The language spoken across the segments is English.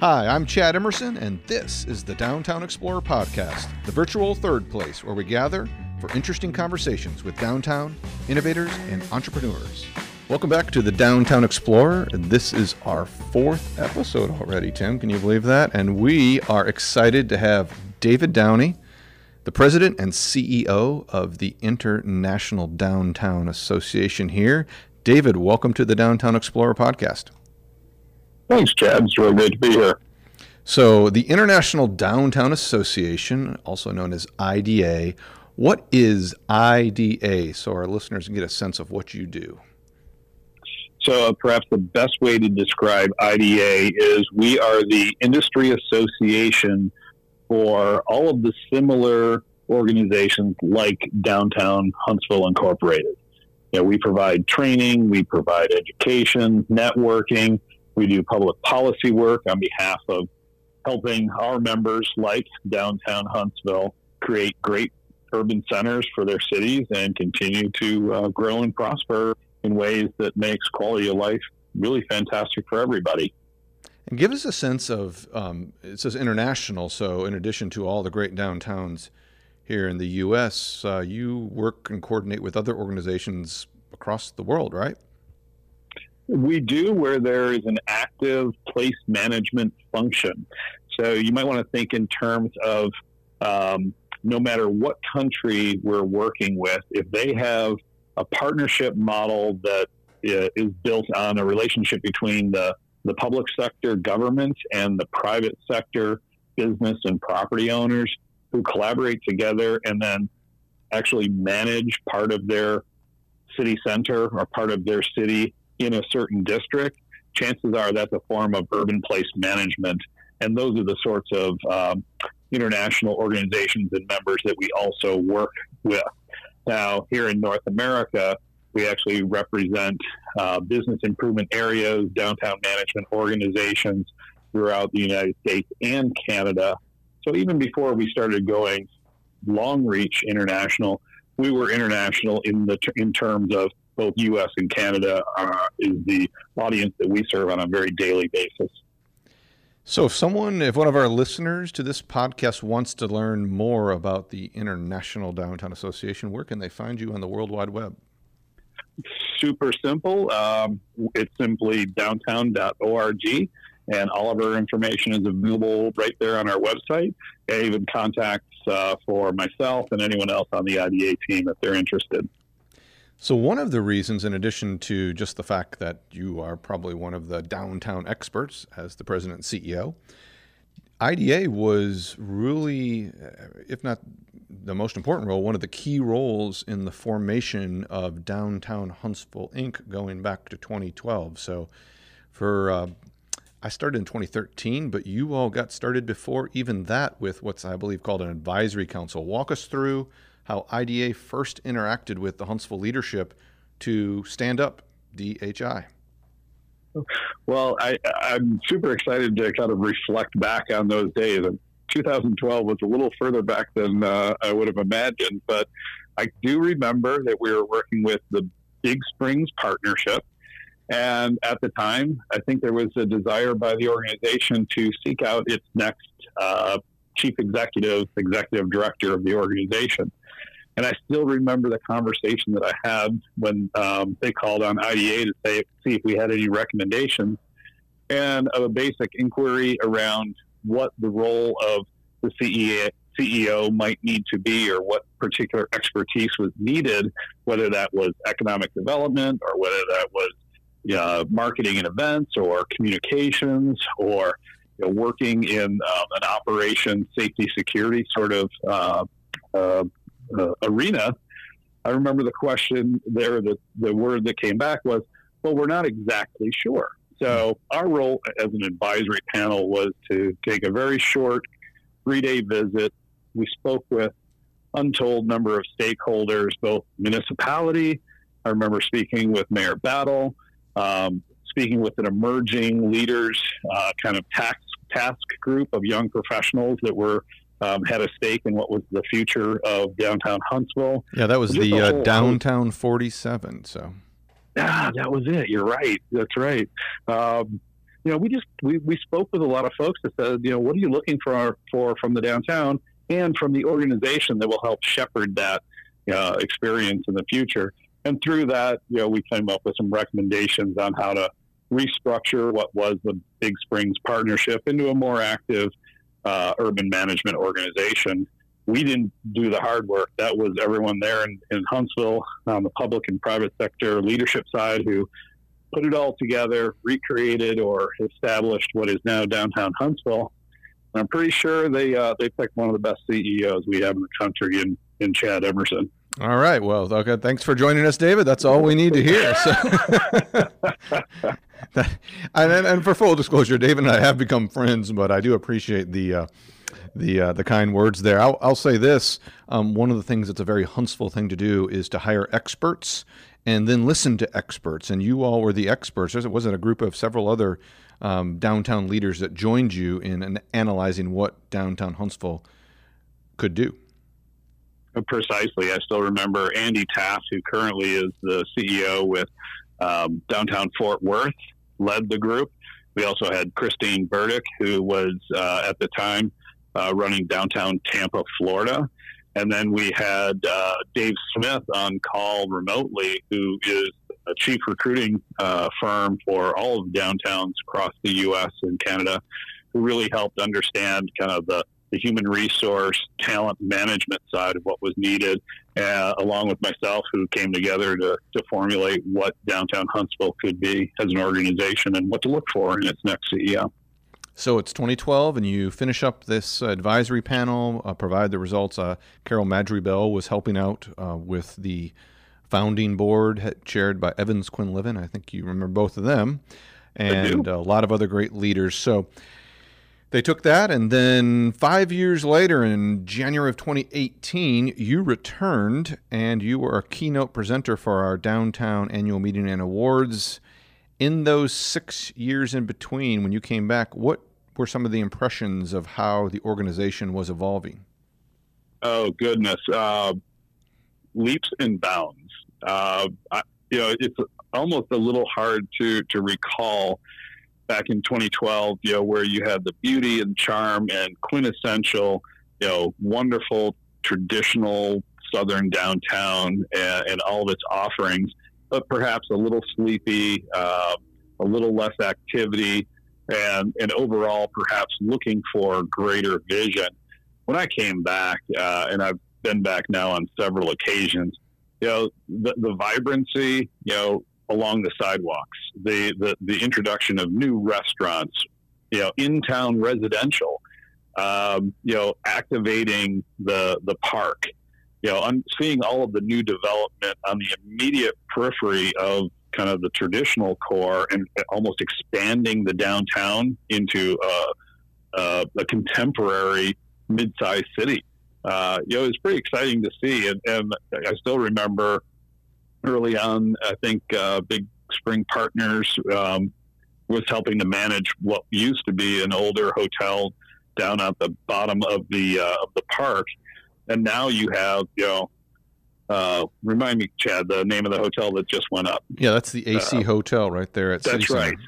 Hi, I'm Chad Emerson, and this is the Downtown Explorer Podcast, the virtual third place where we gather for interesting conversations with downtown innovators and entrepreneurs. Welcome back to the Downtown Explorer. This is our fourth episode already, Tim. Can you believe that? And we are excited to have David Downey, the president and CEO of the International Downtown Association here. David, welcome to the Downtown Explorer podcast. Thanks, Chad. It's really great to be here. So, the International Downtown Association, also known as IDA, what is IDA so our listeners can get a sense of what you do? So, perhaps the best way to describe IDA is we are the industry association for all of the similar organizations like Downtown Huntsville Incorporated. You know, we provide training, we provide education, networking, we do public policy work on behalf of helping our members like Downtown Huntsville create great urban centers for their cities and continue to uh, grow and prosper in ways that makes quality of life really fantastic for everybody. And give us a sense of um, it says international. So, in addition to all the great downtowns here in the U.S., uh, you work and coordinate with other organizations across the world, right? We do, where there is an active place management function. So, you might want to think in terms of um, no matter what country we're working with, if they have a partnership model that uh, is built on a relationship between the the public sector government and the private sector business and property owners who collaborate together and then actually manage part of their city center or part of their city in a certain district, chances are that's a form of urban place management. And those are the sorts of um, international organizations and members that we also work with. Now, here in North America, we actually represent uh, business improvement areas, downtown management organizations throughout the United States and Canada. So even before we started going long reach international, we were international in the in terms of both U.S. and Canada uh, is the audience that we serve on a very daily basis. So, if someone, if one of our listeners to this podcast wants to learn more about the International Downtown Association, where can they find you on the World Wide Web? super simple. Um, it's simply downtown.org, and all of our information is available right there on our website. And even contacts uh, for myself and anyone else on the IDA team if they're interested. So, one of the reasons, in addition to just the fact that you are probably one of the downtown experts as the president and CEO, IDA was really, if not the most important role, one of the key roles in the formation of Downtown Huntsville Inc. going back to 2012. So, for uh, I started in 2013, but you all got started before even that with what's I believe called an advisory council. Walk us through how IDA first interacted with the Huntsville leadership to stand up DHI. Well, I, am super excited to kind of reflect back on those days. 2012 was a little further back than uh, I would have imagined, but I do remember that we were working with the Big Springs Partnership. And at the time, I think there was a desire by the organization to seek out its next uh, chief executive, executive director of the organization. And I still remember the conversation that I had when um, they called on IDA to say, see if we had any recommendations and a basic inquiry around what the role of the CEO, CEO might need to be or what particular expertise was needed, whether that was economic development or whether that was marketing and events or communications or you know, working in um, an operation safety security sort of uh, uh, uh, arena. I remember the question there, the, the word that came back was, well, we're not exactly sure. So our role as an advisory panel was to take a very short three day visit. We spoke with untold number of stakeholders, both municipality. I remember speaking with Mayor Battle, um, speaking with an emerging leaders uh, kind of task task group of young professionals that were um, had a stake in what was the future of downtown Huntsville. Yeah, that was Just the uh, downtown 47. So Ah, that was it. You're right. That's right. Um, you know, we just we, we spoke with a lot of folks that said, you know, what are you looking for for from the downtown and from the organization that will help shepherd that uh, experience in the future. And through that, you know, we came up with some recommendations on how to restructure what was the Big Springs partnership into a more active uh, urban management organization. We didn't do the hard work. That was everyone there in, in Huntsville on the public and private sector leadership side who put it all together, recreated or established what is now downtown Huntsville. And I'm pretty sure they uh, they picked one of the best CEOs we have in the country in, in Chad Emerson. All right. Well, okay. Thanks for joining us, David. That's all we need to hear. So. that, and, and for full disclosure, David and I have become friends, but I do appreciate the uh, the uh, the kind words there. I'll, I'll say this: um, one of the things that's a very Huntsville thing to do is to hire experts and then listen to experts. And you all were the experts. There wasn't a group of several other um, downtown leaders that joined you in, in analyzing what downtown Huntsville could do. Precisely. I still remember Andy Taft, who currently is the CEO with um, downtown Fort Worth, led the group. We also had Christine Burdick, who was uh, at the time uh, running downtown Tampa, Florida. And then we had uh, Dave Smith on call remotely, who is a chief recruiting uh, firm for all of the downtowns across the U.S. and Canada, who really helped understand kind of the, the human resource talent management side of what was needed, uh, along with myself, who came together to, to formulate what downtown Huntsville could be as an organization and what to look for in its next CEO. So it's 2012, and you finish up this advisory panel, uh, provide the results. Uh, Carol Madry Bell was helping out uh, with the founding board, chaired by Evans Quinlivan. I think you remember both of them, and a lot of other great leaders. So they took that, and then five years later, in January of 2018, you returned and you were a keynote presenter for our downtown annual meeting and awards in those six years in between, when you came back, what were some of the impressions of how the organization was evolving? Oh goodness, uh, leaps and bounds. Uh, I, you know, it's almost a little hard to to recall back in 2012. You know, where you had the beauty and charm and quintessential, you know, wonderful traditional southern downtown and, and all of its offerings but perhaps a little sleepy, uh, a little less activity, and, and overall perhaps looking for greater vision. When I came back, uh, and I've been back now on several occasions, you know, the, the vibrancy, you know, along the sidewalks, the, the, the introduction of new restaurants, you know, in town residential, um, you know, activating the, the park, you know, I'm seeing all of the new development on the immediate periphery of kind of the traditional core and almost expanding the downtown into a, a, a contemporary mid-sized city. Uh, you know, it's pretty exciting to see. And, and, I still remember early on, I think uh, Big Spring Partners um, was helping to manage what used to be an older hotel down at the bottom of the uh, of the park and now you have you know uh, remind me, Chad, the name of the hotel that just went up. Yeah, that's the AC uh, Hotel right there at. That's City right. Center.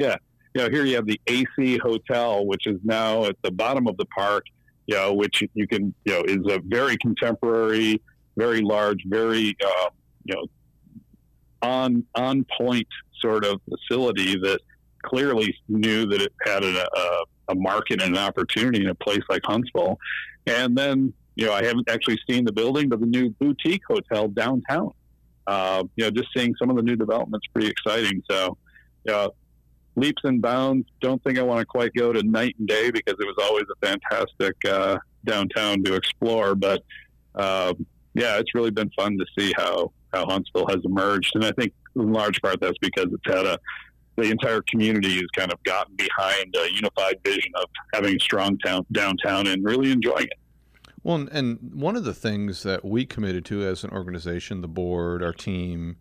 Yeah, you know, here you have the AC Hotel, which is now at the bottom of the park. You know, which you can, you know, is a very contemporary, very large, very, uh, you know, on on point sort of facility that clearly knew that it had a, a, a market and an opportunity in a place like Huntsville. And then you know, I haven't actually seen the building, but the new boutique hotel downtown. Uh, you know, just seeing some of the new developments pretty exciting. So, uh, leaps and bounds. Don't think I want to quite go to night and day because it was always a fantastic uh, downtown to explore. But uh, yeah, it's really been fun to see how how Huntsville has emerged, and I think in large part that's because it's had a the entire community has kind of gotten behind a unified vision of having a strong town downtown and really enjoying it. Well, and one of the things that we committed to as an organization, the board, our team,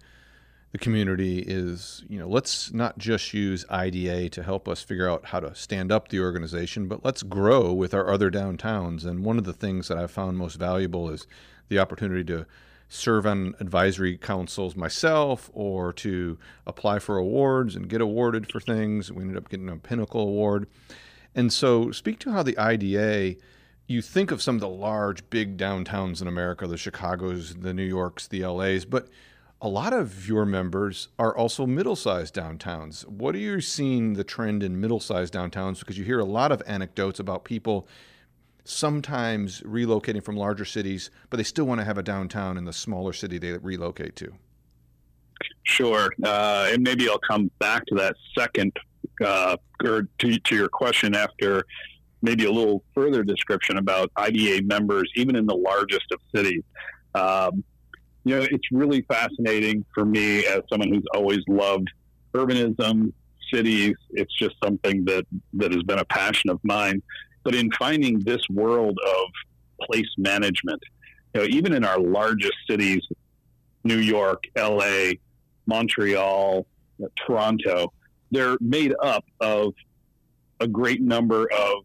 the community is, you know, let's not just use IDA to help us figure out how to stand up the organization, but let's grow with our other downtowns. And one of the things that I found most valuable is the opportunity to serve on advisory councils myself or to apply for awards and get awarded for things. We ended up getting a Pinnacle Award. And so, speak to how the IDA, you think of some of the large, big downtowns in America, the Chicago's, the New Yorks, the LA's, but a lot of your members are also middle sized downtowns. What are you seeing the trend in middle sized downtowns? Because you hear a lot of anecdotes about people sometimes relocating from larger cities, but they still want to have a downtown in the smaller city they relocate to. Sure. Uh, and maybe I'll come back to that second, uh, or to, to your question after maybe a little further description about IDA members, even in the largest of cities. Um, you know, it's really fascinating for me as someone who's always loved urbanism, cities. It's just something that, that has been a passion of mine. But in finding this world of place management, you know, even in our largest cities, New York, LA, Montreal, Toronto, they're made up of a great number of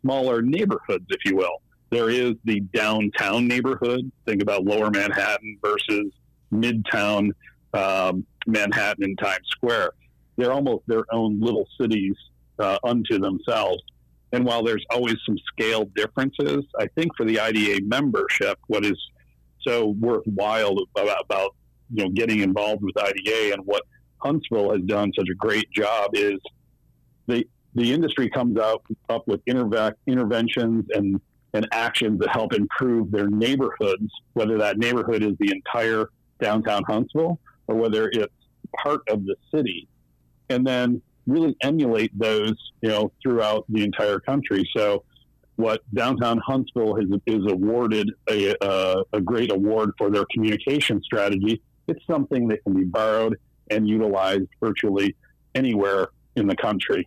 smaller neighborhoods, if you will. There is the downtown neighborhood. Think about lower Manhattan versus midtown um, Manhattan and Times Square. They're almost their own little cities uh, unto themselves. And while there's always some scale differences, I think for the IDA membership, what is so worthwhile about, about you know getting involved with IDA and what Huntsville has done such a great job is the the industry comes out up with interve- interventions and and actions that help improve their neighborhoods, whether that neighborhood is the entire downtown Huntsville or whether it's part of the city, and then really emulate those, you know, throughout the entire country. So, what downtown Huntsville has, is awarded a, a, a great award for their communication strategy. It's something that can be borrowed and utilized virtually anywhere in the country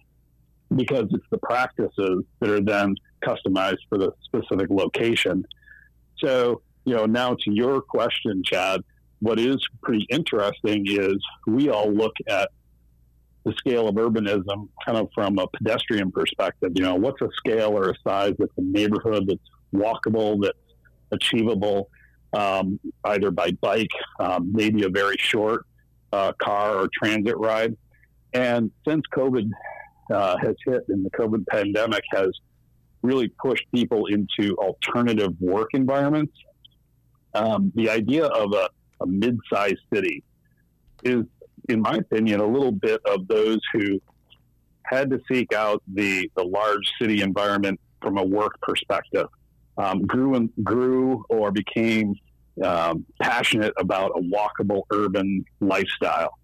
because it's the practices that are then customized for the specific location. So, you know, now to your question, Chad, what is pretty interesting is we all look at the scale of urbanism kind of from a pedestrian perspective. You know, what's a scale or a size that's a neighborhood that's walkable, that's achievable, um, either by bike, um, maybe a very short uh, car or transit ride. And since COVID uh, has hit and the COVID pandemic has really pushed people into alternative work environments, um, the idea of a, a mid-sized city is in my opinion, a little bit of those who had to seek out the, the large city environment from a work perspective, um, grew and grew or became um, passionate about a walkable urban lifestyle.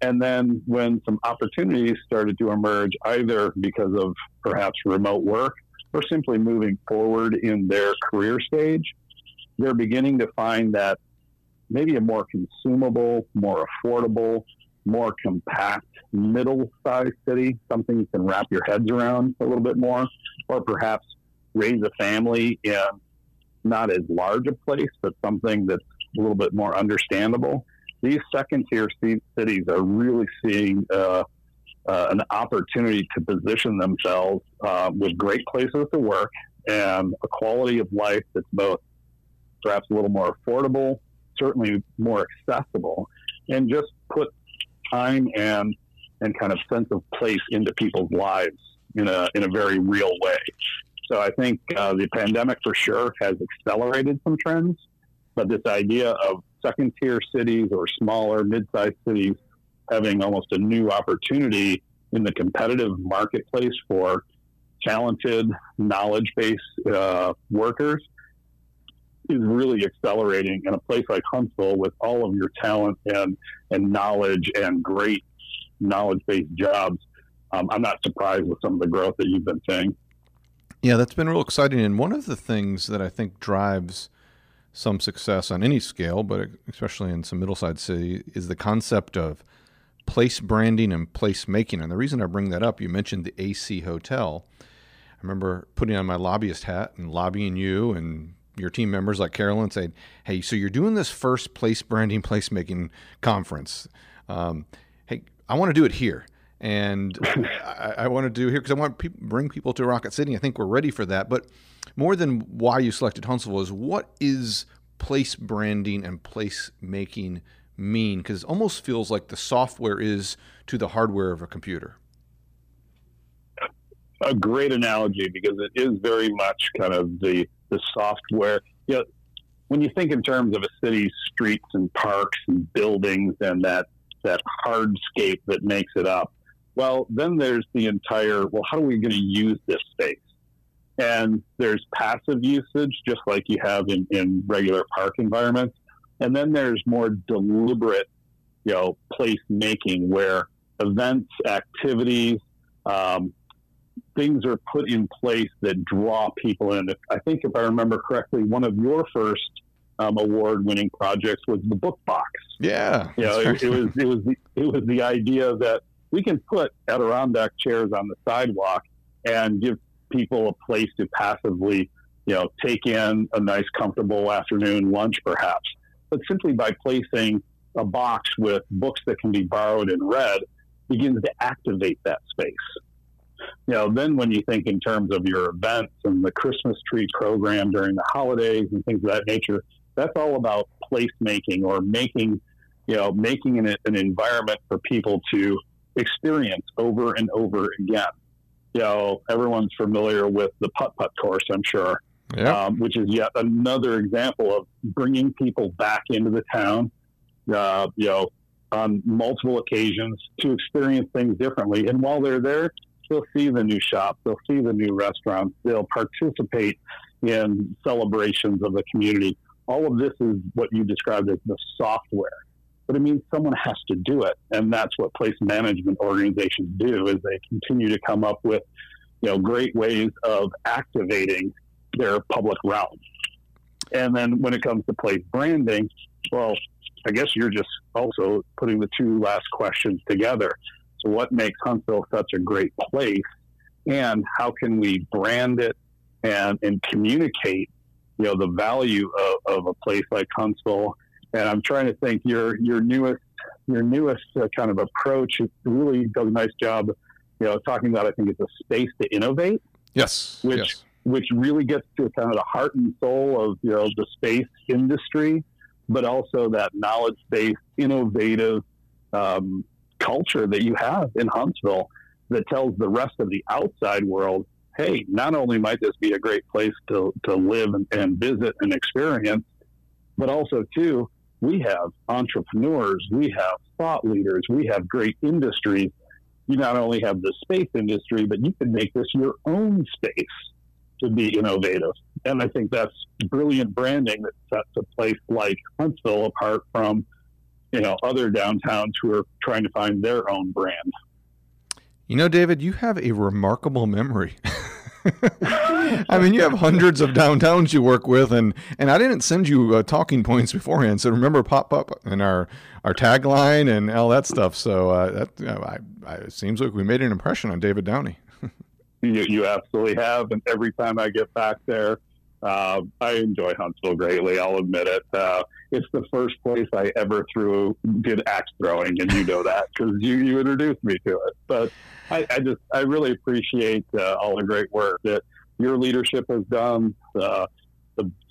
And then when some opportunities started to emerge, either because of perhaps remote work or simply moving forward in their career stage, they're beginning to find that maybe a more consumable, more affordable, more compact, middle sized city, something you can wrap your heads around a little bit more, or perhaps raise a family in not as large a place, but something that's a little bit more understandable. These second tier cities are really seeing uh, uh, an opportunity to position themselves uh, with great places to work and a quality of life that's both perhaps a little more affordable, certainly more accessible, and just put time and and kind of sense of place into people's lives in a in a very real way. So I think uh, the pandemic for sure has accelerated some trends, but this idea of second tier cities or smaller mid sized cities having almost a new opportunity in the competitive marketplace for talented, knowledge based uh, workers is really accelerating in a place like Huntsville with all of your talent and, and knowledge and great knowledge based jobs. Um, I'm not surprised with some of the growth that you've been seeing. Yeah, that's been real exciting. And one of the things that I think drives some success on any scale, but especially in some middle sized city, is the concept of place branding and place making. And the reason I bring that up, you mentioned the AC Hotel. I remember putting on my lobbyist hat and lobbying you and your team members like Carolyn saying, "Hey, so you're doing this first place branding placemaking conference. Um, hey, I want to do it here." And I, I, want to do here because I want to pe- bring people to Rocket City. I think we're ready for that. But more than why you selected Huntsville is what is place branding and place making mean? Because it almost feels like the software is to the hardware of a computer. A great analogy because it is very much kind of the the software. You know, when you think in terms of a city's streets and parks and buildings and that that hardscape that makes it up, well, then there's the entire. Well, how are we going to use this space? And there's passive usage, just like you have in, in regular park environments. And then there's more deliberate, you know, place making where events, activities, um, things are put in place that draw people in. I think, if I remember correctly, one of your first um, award-winning projects was the book box. Yeah, you know, it, it, was it was the, it was the idea that we can put Adirondack chairs on the sidewalk and give people a place to passively, you know, take in a nice, comfortable afternoon lunch, perhaps. But simply by placing a box with books that can be borrowed and read begins to activate that space. You know, then when you think in terms of your events and the Christmas tree program during the holidays and things of that nature, that's all about placemaking or making, you know, making an, an environment for people to experience over and over again you know, everyone's familiar with the putt putt course, I'm sure, yeah. um, which is yet another example of bringing people back into the town, uh, you know, on multiple occasions to experience things differently. And while they're there, they'll see the new shops, they'll see the new restaurants, they'll participate in celebrations of the community. All of this is what you described as the software but it means someone has to do it. And that's what place management organizations do is they continue to come up with, you know, great ways of activating their public realm. And then when it comes to place branding, well, I guess you're just also putting the two last questions together. So what makes Huntsville such a great place? And how can we brand it and, and communicate, you know, the value of, of a place like Huntsville and I'm trying to think your your newest your newest uh, kind of approach really does a nice job, you know, talking about I think it's a space to innovate. Yes. Which yes. which really gets to kind of the heart and soul of you know the space industry, but also that knowledge based, innovative um, culture that you have in Huntsville that tells the rest of the outside world, hey, not only might this be a great place to, to live and, and visit and experience, but also too, we have entrepreneurs, we have thought leaders, we have great industries. You not only have the space industry, but you can make this your own space to be innovative. And I think that's brilliant branding that sets a place like Huntsville apart from, you know, other downtowns who are trying to find their own brand. You know, David, you have a remarkable memory. I mean, you have hundreds of downtowns you work with, and and I didn't send you uh, talking points beforehand. So remember, pop up and our our tagline and all that stuff. So uh, that you know, I, I, it seems like we made an impression on David Downey. you, you absolutely have, and every time I get back there, uh, I enjoy Huntsville greatly. I'll admit it. Uh, it's the first place I ever threw did axe throwing, and you know that because you, you introduced me to it. But I, I just I really appreciate uh, all the great work that your leadership has done, the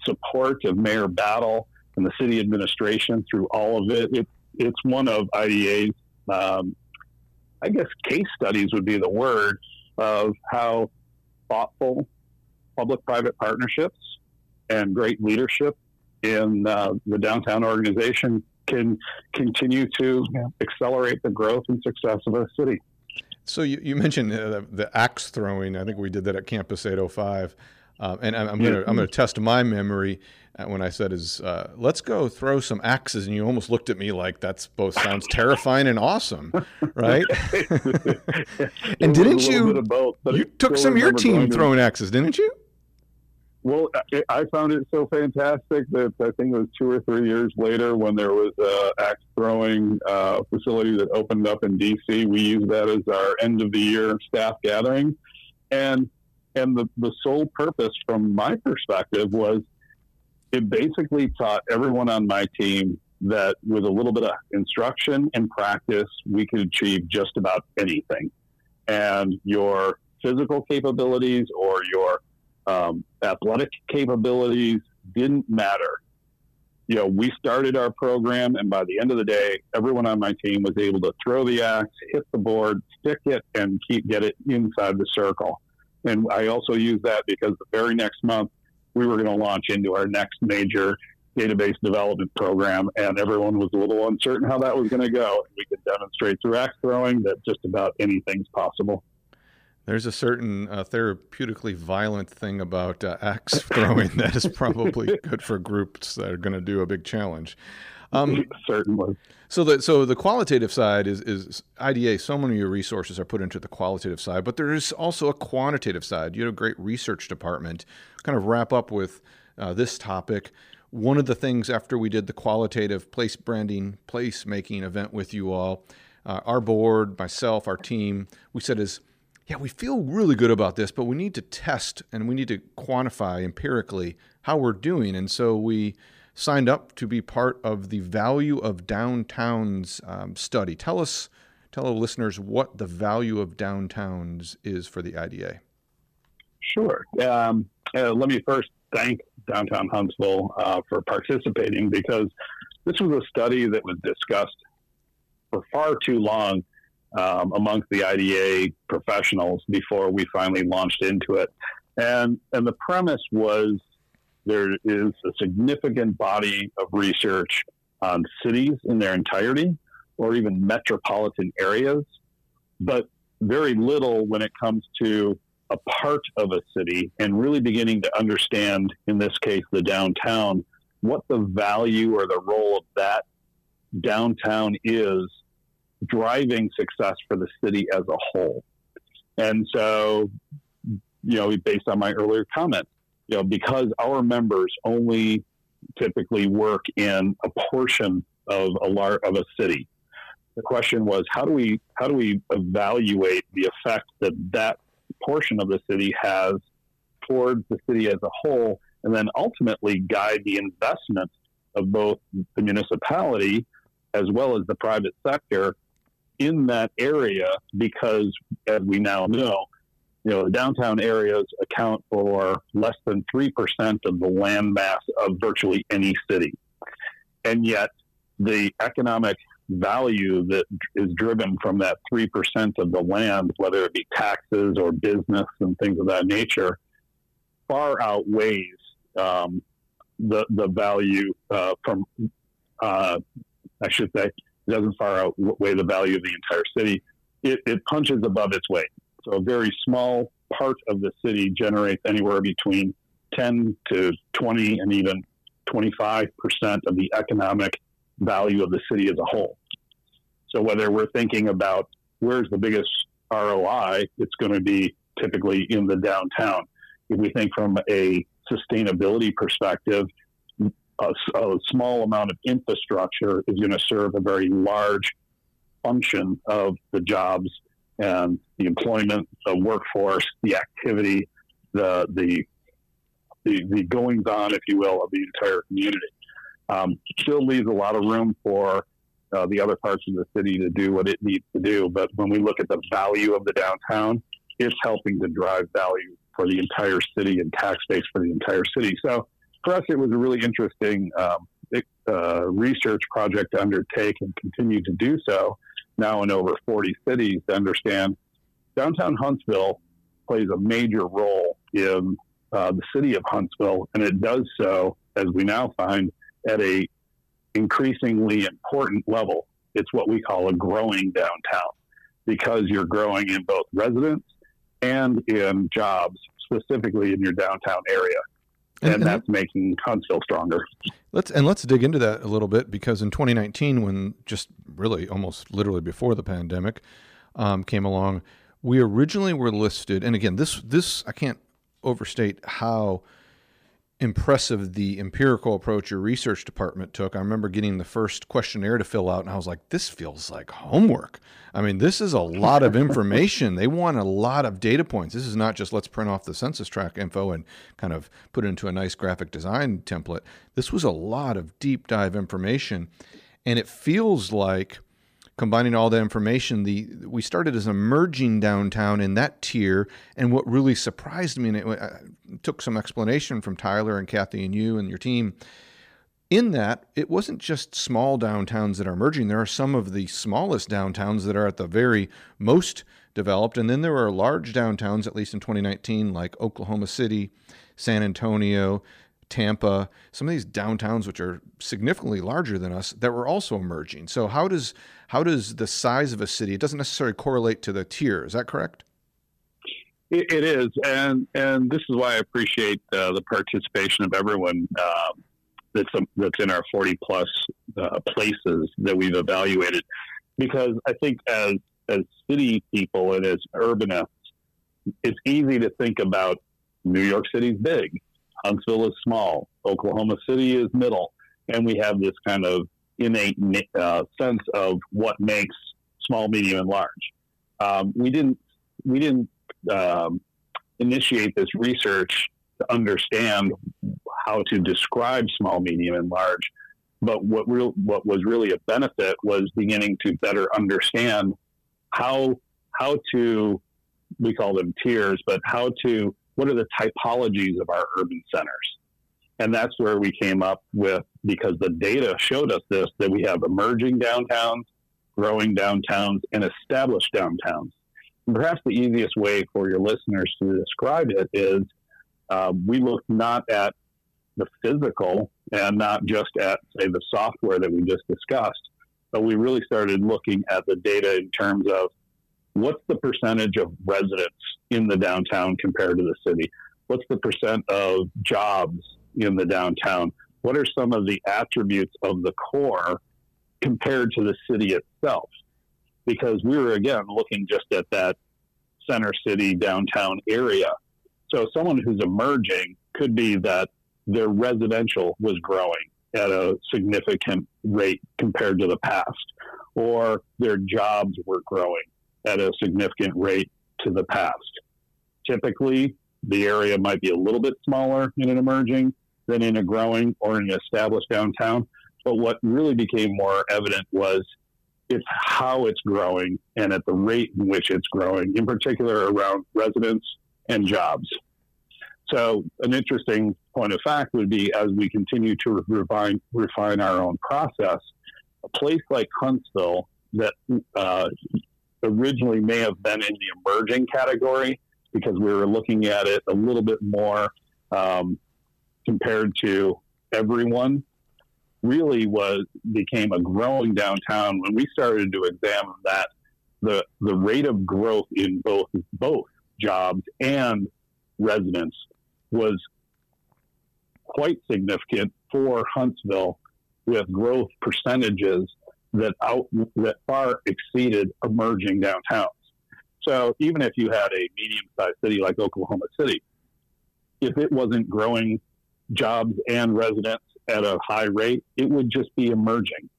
support of Mayor Battle and the city administration through all of it. it it's one of IDA's, um, I guess, case studies would be the word of how thoughtful public-private partnerships and great leadership in uh, the downtown organization can continue to yeah. accelerate the growth and success of our city. So you, you mentioned uh, the axe throwing. I think we did that at Campus 805. Uh, and I'm, going to I'm going to test my memory uh, when I said is uh, let's go throw some axes, and you almost looked at me like that's both sounds terrifying and awesome, right? and didn't you? Both, you took some of your team throwing axes, didn't you? Well, I found it so fantastic that I think it was two or three years later when there was a axe throwing uh, facility that opened up in DC. We used that as our end of the year staff gathering, and and the the sole purpose, from my perspective, was it basically taught everyone on my team that with a little bit of instruction and practice, we could achieve just about anything, and your physical capabilities or your um, athletic capabilities didn't matter. you know, we started our program, and by the end of the day, everyone on my team was able to throw the axe, hit the board, stick it, and keep get it inside the circle. And I also use that because the very next month we were going to launch into our next major database development program, and everyone was a little uncertain how that was going to go. We could demonstrate through axe throwing that just about anything's possible. There's a certain uh, therapeutically violent thing about uh, axe throwing that is probably good for groups that are going to do a big challenge. Um, Certainly. So the so the qualitative side is is IDA. So many of your resources are put into the qualitative side, but there is also a quantitative side. You have a great research department. Kind of wrap up with uh, this topic. One of the things after we did the qualitative place branding, place making event with you all, uh, our board, myself, our team, we said is yeah, we feel really good about this, but we need to test and we need to quantify empirically how we're doing. And so we signed up to be part of the value of downtowns um, study. Tell us, tell our listeners what the value of downtowns is for the IDA. Sure. Um, uh, let me first thank Downtown Huntsville uh, for participating because this was a study that was discussed for far too long um, amongst the IDA professionals before we finally launched into it. And, and the premise was there is a significant body of research on cities in their entirety or even metropolitan areas, but very little when it comes to a part of a city and really beginning to understand, in this case, the downtown, what the value or the role of that downtown is driving success for the city as a whole. And so, you know, based on my earlier comment, you know, because our members only typically work in a portion of a lar- of a city. The question was, how do we how do we evaluate the effect that that portion of the city has towards the city as a whole, and then ultimately guide the investment of both the municipality as well as the private sector in that area because, as we now know, you know, the downtown areas account for less than 3% of the land mass of virtually any city. And yet, the economic value that is driven from that 3% of the land, whether it be taxes or business and things of that nature, far outweighs um, the, the value uh, from, uh, I should say, doesn't far outweigh the value of the entire city. It, it punches above its weight. So a very small part of the city generates anywhere between 10 to 20 and even 25% of the economic value of the city as a whole. So whether we're thinking about where's the biggest ROI, it's going to be typically in the downtown. If we think from a sustainability perspective, a, a small amount of infrastructure is going to serve a very large function of the jobs and the employment, the workforce, the activity, the the the, the goings on, if you will, of the entire community. Um, still leaves a lot of room for uh, the other parts of the city to do what it needs to do. But when we look at the value of the downtown, it's helping to drive value for the entire city and tax base for the entire city. So for us, it was a really interesting um, uh, research project to undertake and continue to do so now in over 40 cities to understand downtown Huntsville plays a major role in uh, the city of Huntsville, and it does so, as we now find, at a increasingly important level. It's what we call a growing downtown because you're growing in both residents and in jobs, specifically in your downtown area and, and that's making Huntsville stronger. Let's and let's dig into that a little bit because in 2019, when just really almost literally before the pandemic um, came along, we originally were listed, and again, this this I can't overstate how impressive the empirical approach your research department took. I remember getting the first questionnaire to fill out, and I was like, this feels like homework. I mean, this is a lot of information. they want a lot of data points. This is not just let's print off the census tract info and kind of put it into a nice graphic design template. This was a lot of deep dive information. And it feels like combining all the information, the we started as an emerging downtown in that tier. And what really surprised me, and it, I took some explanation from Tyler and Kathy and you and your team, in that it wasn't just small downtowns that are merging. There are some of the smallest downtowns that are at the very most developed. And then there are large downtowns, at least in 2019, like Oklahoma City, San Antonio, Tampa, some of these downtowns which are significantly larger than us that were also emerging. So how does how does the size of a city? It doesn't necessarily correlate to the tier. Is that correct? it, it is, and and this is why I appreciate uh, the participation of everyone uh, that's um, that's in our forty plus uh, places that we've evaluated, because I think as as city people and as urbanists, it's easy to think about New York City's big, Huntsville is small, Oklahoma City is middle, and we have this kind of innate uh, sense of what makes small, medium, and large. Um, we didn't we didn't um, initiate this research to understand how to describe small, medium, and large. But what real what was really a benefit was beginning to better understand how how to we call them tiers, but how to what are the typologies of our urban centers? And that's where we came up with because the data showed us this that we have emerging downtowns, growing downtowns, and established downtowns. And perhaps the easiest way for your listeners to describe it is uh, we look not at the physical and not just at, say, the software that we just discussed, but we really started looking at the data in terms of what's the percentage of residents in the downtown compared to the city? What's the percent of jobs in the downtown? What are some of the attributes of the core compared to the city itself? Because we were, again, looking just at that center city downtown area. So someone who's emerging could be that their residential was growing at a significant rate compared to the past, or their jobs were growing at a significant rate to the past. Typically, the area might be a little bit smaller in an emerging than in a growing or an established downtown. But what really became more evident was it's how it's growing and at the rate in which it's growing, in particular around residents and jobs. So, an interesting point of fact would be as we continue to refine, refine our own process, a place like Huntsville that uh, originally may have been in the emerging category because we were looking at it a little bit more um, compared to everyone really was became a growing downtown when we started to examine that the the rate of growth in both both jobs and residents was quite significant for Huntsville with growth percentages that out that far exceeded emerging downtowns. So even if you had a medium-sized city like Oklahoma City, if it wasn't growing jobs and residents at a high rate, it would just be emerging.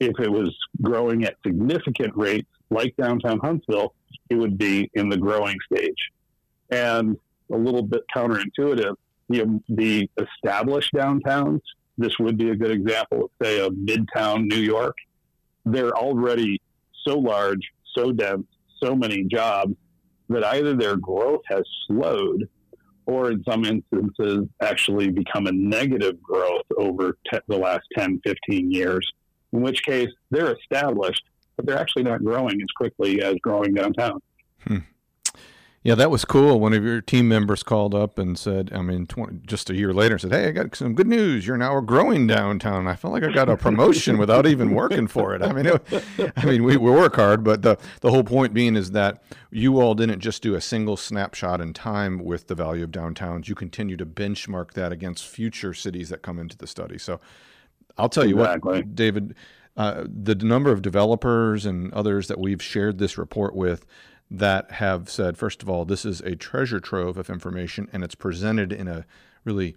If it was growing at significant rates, like downtown Huntsville, it would be in the growing stage. And a little bit counterintuitive, the, the established downtowns, this would be a good example of, say, of Midtown New York. They're already so large, so dense, so many jobs that either their growth has slowed or in some instances actually become a negative growth over te- the last 10, 15 years, in which case they're established, but they're actually not growing as quickly as growing downtown. Hmm. Yeah, that was cool. One of your team members called up and said, I mean, 20, just a year later, said, Hey, I got some good news. You're now growing downtown. I felt like I got a promotion without even working for it. I mean, it, I mean, we, we work hard, but the, the whole point being is that you all didn't just do a single snapshot in time with the value of downtowns. You continue to benchmark that against future cities that come into the study. So I'll tell you exactly. what, David, uh, the number of developers and others that we've shared this report with, that have said, first of all, this is a treasure trove of information and it's presented in a really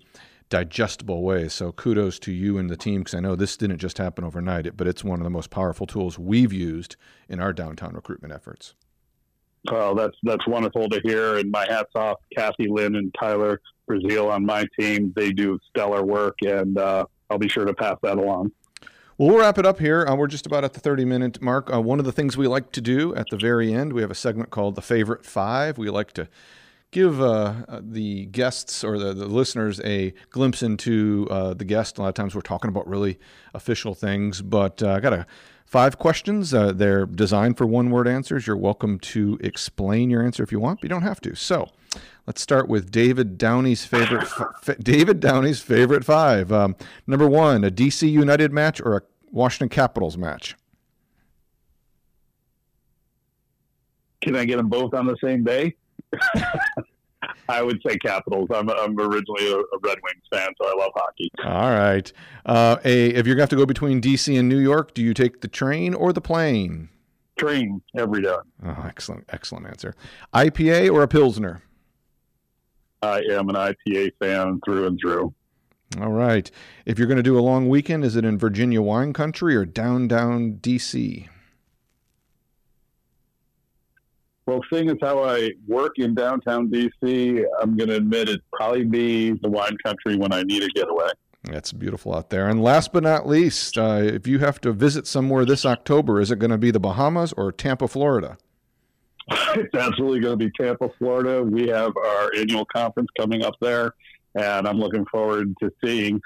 digestible way. So kudos to you and the team because I know this didn't just happen overnight, but it's one of the most powerful tools we've used in our downtown recruitment efforts. Well, that's that's wonderful to hear, and my hats off, Kathy Lynn and Tyler Brazil on my team. They do stellar work, and uh, I'll be sure to pass that along. Well, wrap it up here. Uh, we're just about at the 30 minute mark. Uh, one of the things we like to do at the very end, we have a segment called The Favorite Five. We like to give uh, uh, the guests or the, the, listeners a glimpse into uh, the guest. A lot of times we're talking about really official things, but uh, I got a five questions. Uh, they're designed for one word answers. You're welcome to explain your answer if you want, but you don't have to. So let's start with David Downey's favorite. F- David Downey's favorite five. Um, number one, a DC United match or a Washington Capitals match. Can I get them both on the same day? I would say Capitals. I'm, I'm originally a, a, Red Wings fan, so I love hockey. All right. Uh, a, if you're going to have to go between DC and New York, do you take the train or the plane? Train every day. Oh, excellent, excellent answer. IPA or a Pilsner? I am an IPA fan through and through. All right. If you're going to do a long weekend, is it in Virginia wine country or down, down DC? Well, seeing as how I work in downtown DC, I'm going to admit it'd probably be the wine country when I need a getaway. That's beautiful out there. And last but not least, uh, if you have to visit somewhere this October, is it going to be the Bahamas or Tampa, Florida? it's absolutely going to be Tampa, Florida. We have our annual conference coming up there, and I'm looking forward to seeing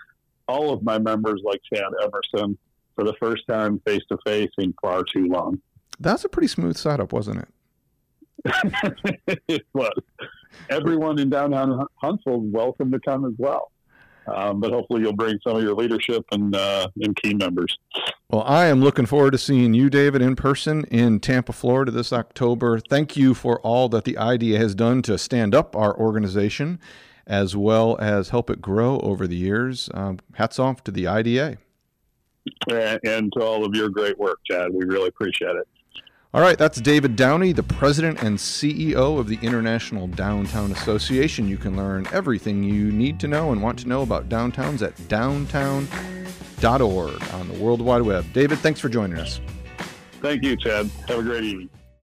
all of my members like Chad Emerson for the first time face to face in far too long. That's a pretty smooth setup, wasn't it? it was. Everyone in downtown Huntsville is welcome to come as well. Um, but hopefully you'll bring some of your leadership and uh, and team members. Well, I am looking forward to seeing you, David, in person in Tampa, Florida this October. Thank you for all that the IDA has done to stand up our organization, as well as help it grow over the years. Um, hats off to the IDA. And, and to all of your great work, Chad. We really appreciate it. All right, that's David Downey, the president and CEO of the International Downtown Association. You can learn everything you need to know and want to know about downtowns at downtown.org on the World Wide Web. David, thanks for joining us. Thank you, Ted. Have a great evening.